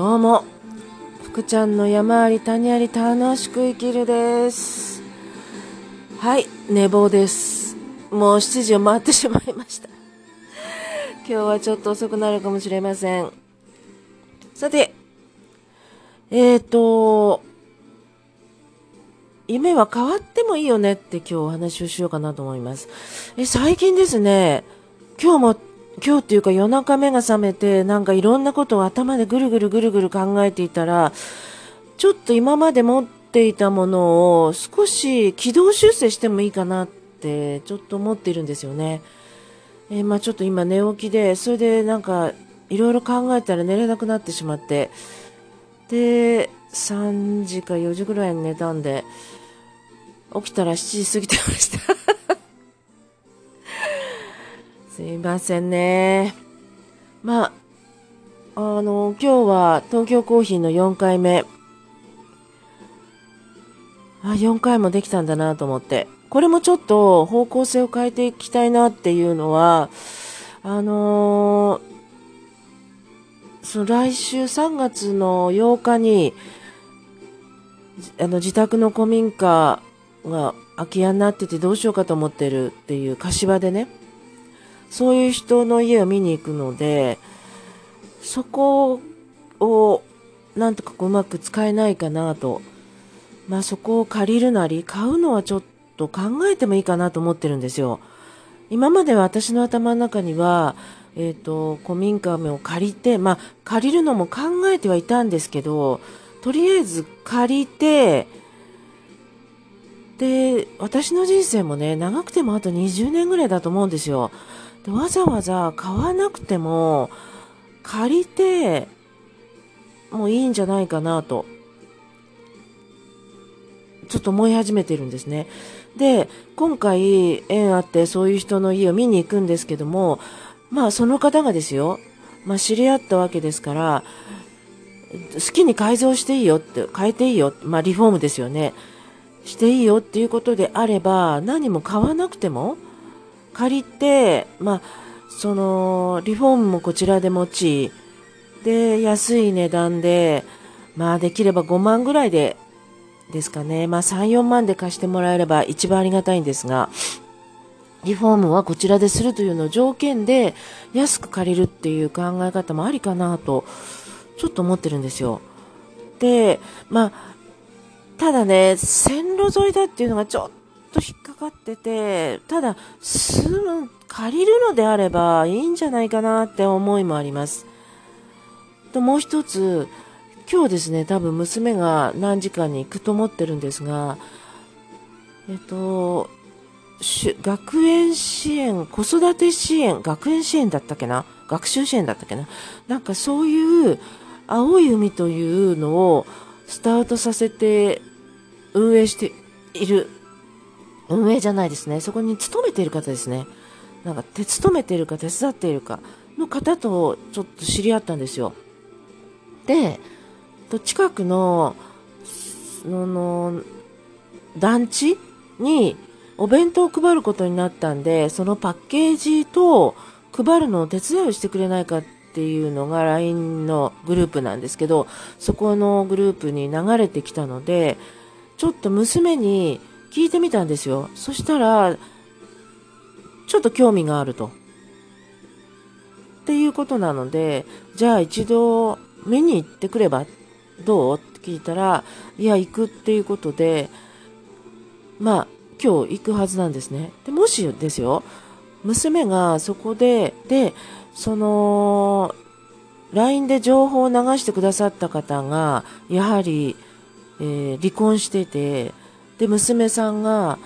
どうも、福ちゃんの山あり谷あり楽しく生きるです。はい、寝坊です。もう7時を回ってしまいました。今日はちょっと遅くなるかもしれません。さて、えーと、夢は変わってもいいよねって今日お話をしようかなと思います。え、最近ですね、今日も今日っていうか夜中目が覚めてなんかいろんなことを頭でぐるぐるぐるぐる考えていたらちょっと今まで持っていたものを少し軌道修正してもいいかなってちょっと思っているんですよね。えーまあちょっと今寝起きでそれでなんかいろいろ考えたら寝れなくなってしまってで3時か4時ぐらいに寝たんで起きたら7時過ぎてました。すいませんね。まあ、あの、今日は東京コーヒーの4回目。あ、4回もできたんだなと思って。これもちょっと方向性を変えていきたいなっていうのは、あのーその来週3月の8日に、あの自宅の古民家が空き家になっててどうしようかと思ってるっていう柏でね、そういう人の家を見に行くので、そこをなんとかうまく使えないかなと。まあそこを借りるなり買うのはちょっと考えてもいいかなと思ってるんですよ。今までは私の頭の中には、えっ、と、古民家を借りて、まあ借りるのも考えてはいたんですけど、とりあえず借りて、で、私の人生もね、長くてもあと20年ぐらいだと思うんですよ。でわざわざ買わなくても、借りて、もういいんじゃないかなと、ちょっと思い始めてるんですね。で、今回、縁あってそういう人の家を見に行くんですけども、まあその方がですよ、まあ知り合ったわけですから、好きに改造していいよって、変えていいよ、まあリフォームですよね。していいよっていうことであれば、何も買わなくても、借りて、まあ、その、リフォームもこちらで持ち、で、安い値段で、まあ、できれば5万ぐらいで、ですかね。まあ、3、4万で貸してもらえれば一番ありがたいんですが、リフォームはこちらでするというのを条件で、安く借りるっていう考え方もありかなと、ちょっと思ってるんですよ。で、まあ、ただね、線路沿いだっていうのがちょっと引っかかってて、ただ、住む、借りるのであればいいんじゃないかなって思いもあります。と、もう一つ、今日ですね、多分娘が何時間に行くと思ってるんですが、えっと、学園支援、子育て支援、学園支援だったっけな？学習支援だったっけな？なんかそういう青い海というのをスタートさせて運営している、運営じゃないですね。そこに勤めている方ですね。なんか手勤めているか手伝っているかの方とちょっと知り合ったんですよ。で、と近くの、その、団地にお弁当を配ることになったんで、そのパッケージと配るのを手伝いをしてくれないかっていうのが LINE のグループなんですけど、そこのグループに流れてきたので、ちょっと娘に聞いてみたんですよ。そしたら、ちょっと興味があると。っていうことなので、じゃあ一度見に行ってくればどう？って聞いたら、いや、行くっていうことで、まあ、今日行くはずなんですね。でもしですよ、娘がそこで、で、その、LINE で情報を流してくださった方が、やはり、えー離婚してて、で、娘さんが、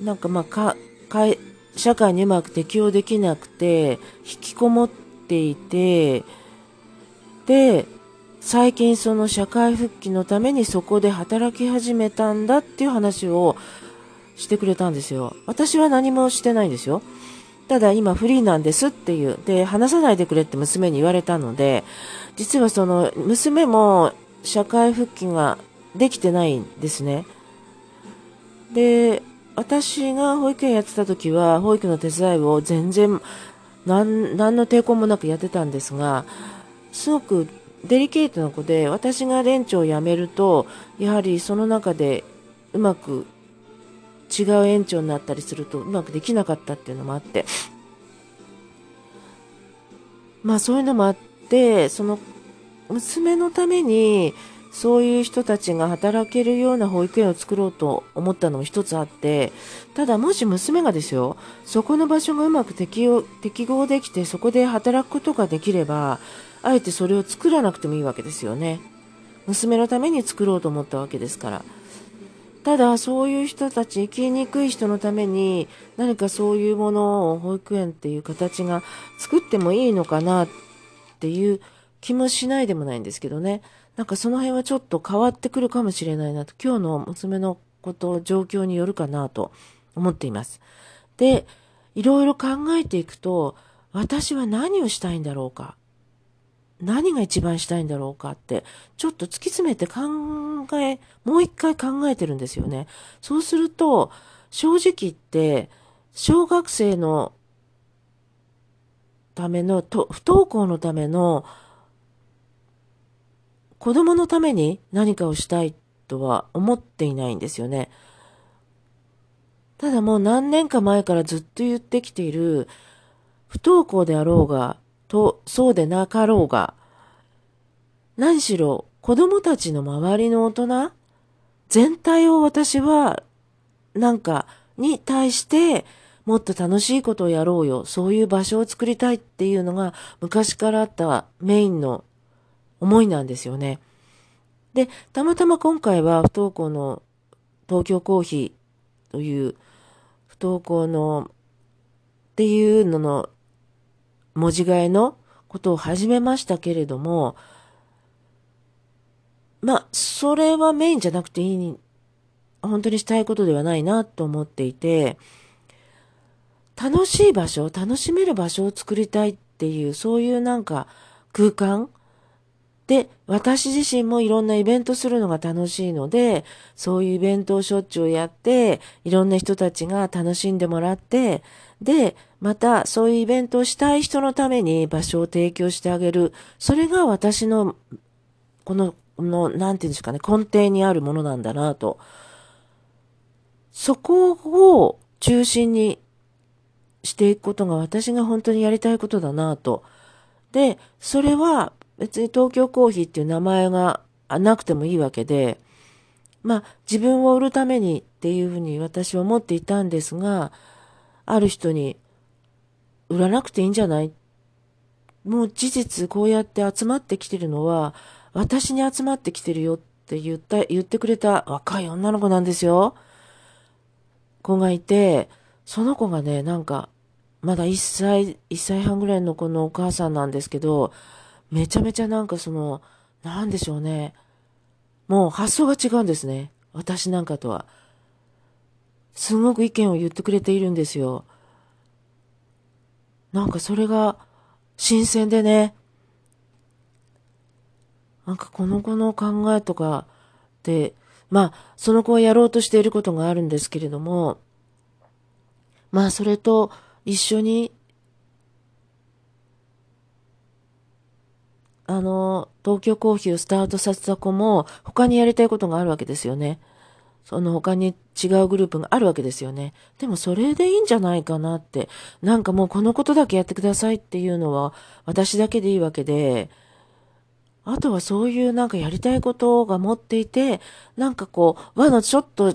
なんかまあ、か、かい、社会にうまく適応できなくて、引きこもっていて、で、最近その社会復帰のためにそこで働き始めたんだっていう話をしてくれたんですよ。私は何もしてないんですよ。ただ今フリーなんですっていう。で、話さないでくれって娘に言われたので、実はその娘も社会復帰ができてないんですね。で、私が保育園やってた時は、保育の手伝いを全然、なん、何の抵抗もなくやってたんですが、すごくデリケートな子で、私が連長を辞めると、やはりその中でうまく違う園長になったりするとうまくできなかったっていうのもあって、まあそういうのもあって、その娘のためにそういう人たちが働けるような保育園を作ろうと思ったのも一つあって、ただもし娘がですよ、そこの場所がうまく適応適合できてそこで働くことができれば、あえてそれを作らなくてもいいわけですよね。娘のために作ろうと思ったわけですから。ただそういう人たち生きにくい人のために何かそういうものを保育園っていう形が作ってもいいのかなっていう気もしないでもないんですけどねなんかその辺はちょっと変わってくるかもしれないなと今日の娘のこと状況によるかなと思っていますでいろいろ考えていくと私は何をしたいんだろうか何が一番したいんだろうかって、ちょっと突き詰めて考え、もう一回考えてるんですよね。そうすると、正直言って、小学生のための、不登校のための、子供のために何かをしたいとは思っていないんですよね。ただもう何年か前からずっと言ってきている、不登校であろうが、と、そうでなかろうが、何しろ子供たちの周りの大人、全体を私は、なんか、に対して、もっと楽しいことをやろうよ。そういう場所を作りたいっていうのが昔からあったメインの思いなんですよね。で、たまたま今回は不登校の東京コーヒーという不登校のっていうのの文字替えのことを始めましたけれども、まあ、それはメインじゃなくていい、本当にしたいことではないなと思っていて、楽しい場所、楽しめる場所を作りたいっていう、そういうなんか空間で、私自身もいろんなイベントするのが楽しいので、そういうイベントをしょっちゅうやって、いろんな人たちが楽しんでもらって、で、またそういうイベントをしたい人のために場所を提供してあげる。それが私の、この、この、なんていうんですかね、根底にあるものなんだなと。そこを中心にしていくことが私が本当にやりたいことだなと。で、それは別に東京コーヒーっていう名前がなくてもいいわけで、まあ自分を売るためにっていうふうに私は思っていたんですが、ある人に、売らなくていいんじゃない？もう事実こうやって集まってきてるのは、私に集まってきてるよって言った、言ってくれた若い女の子なんですよ。子がいて、その子がね、なんか、まだ1歳、1歳半ぐらいの子のお母さんなんですけど、めちゃめちゃなんかその、なんでしょうね。もう発想が違うんですね。私なんかとは。すごく意見を言ってくれているんですよ。なんかそれが新鮮でね。なんかこの子の考えとかで、まあ、その子はやろうとしていることがあるんですけれども、まあ、それと一緒に、あの、東京コーヒーをスタートさせた子も、他にやりたいことがあるわけですよね。その他に違うグループがあるわけですよね。でもそれでいいんじゃないかなって。なんかもうこのことだけやってくださいっていうのは私だけでいいわけで、あとはそういうなんかやりたいことが持っていて、なんかこう、輪のちょっと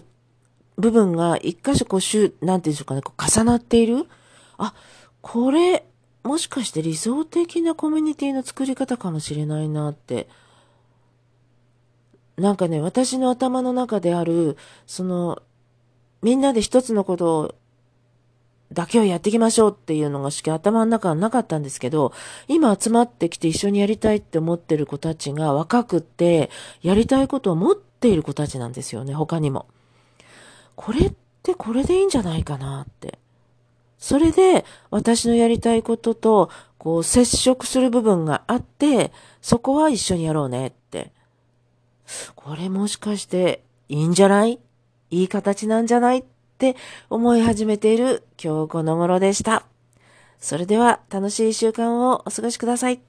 部分が一箇所こう、なんていうんでしょうかね、こう重なっている。あ、これ、もしかして理想的なコミュニティの作り方かもしれないなってなんかね、私の頭の中である、その、みんなで一つのことを、だけをやっていきましょうっていうのがしか頭の中はなかったんですけど、今集まってきて一緒にやりたいって思ってる子たちが若くって、やりたいことを持っている子たちなんですよね、他にも。これってこれでいいんじゃないかなって。それで私のやりたいこととこう接触する部分があって、そこは一緒にやろうねって。これもしかしていいんじゃない？いい形なんじゃない？って思い始めている今日この頃でした。それでは楽しい習慣をお過ごしください。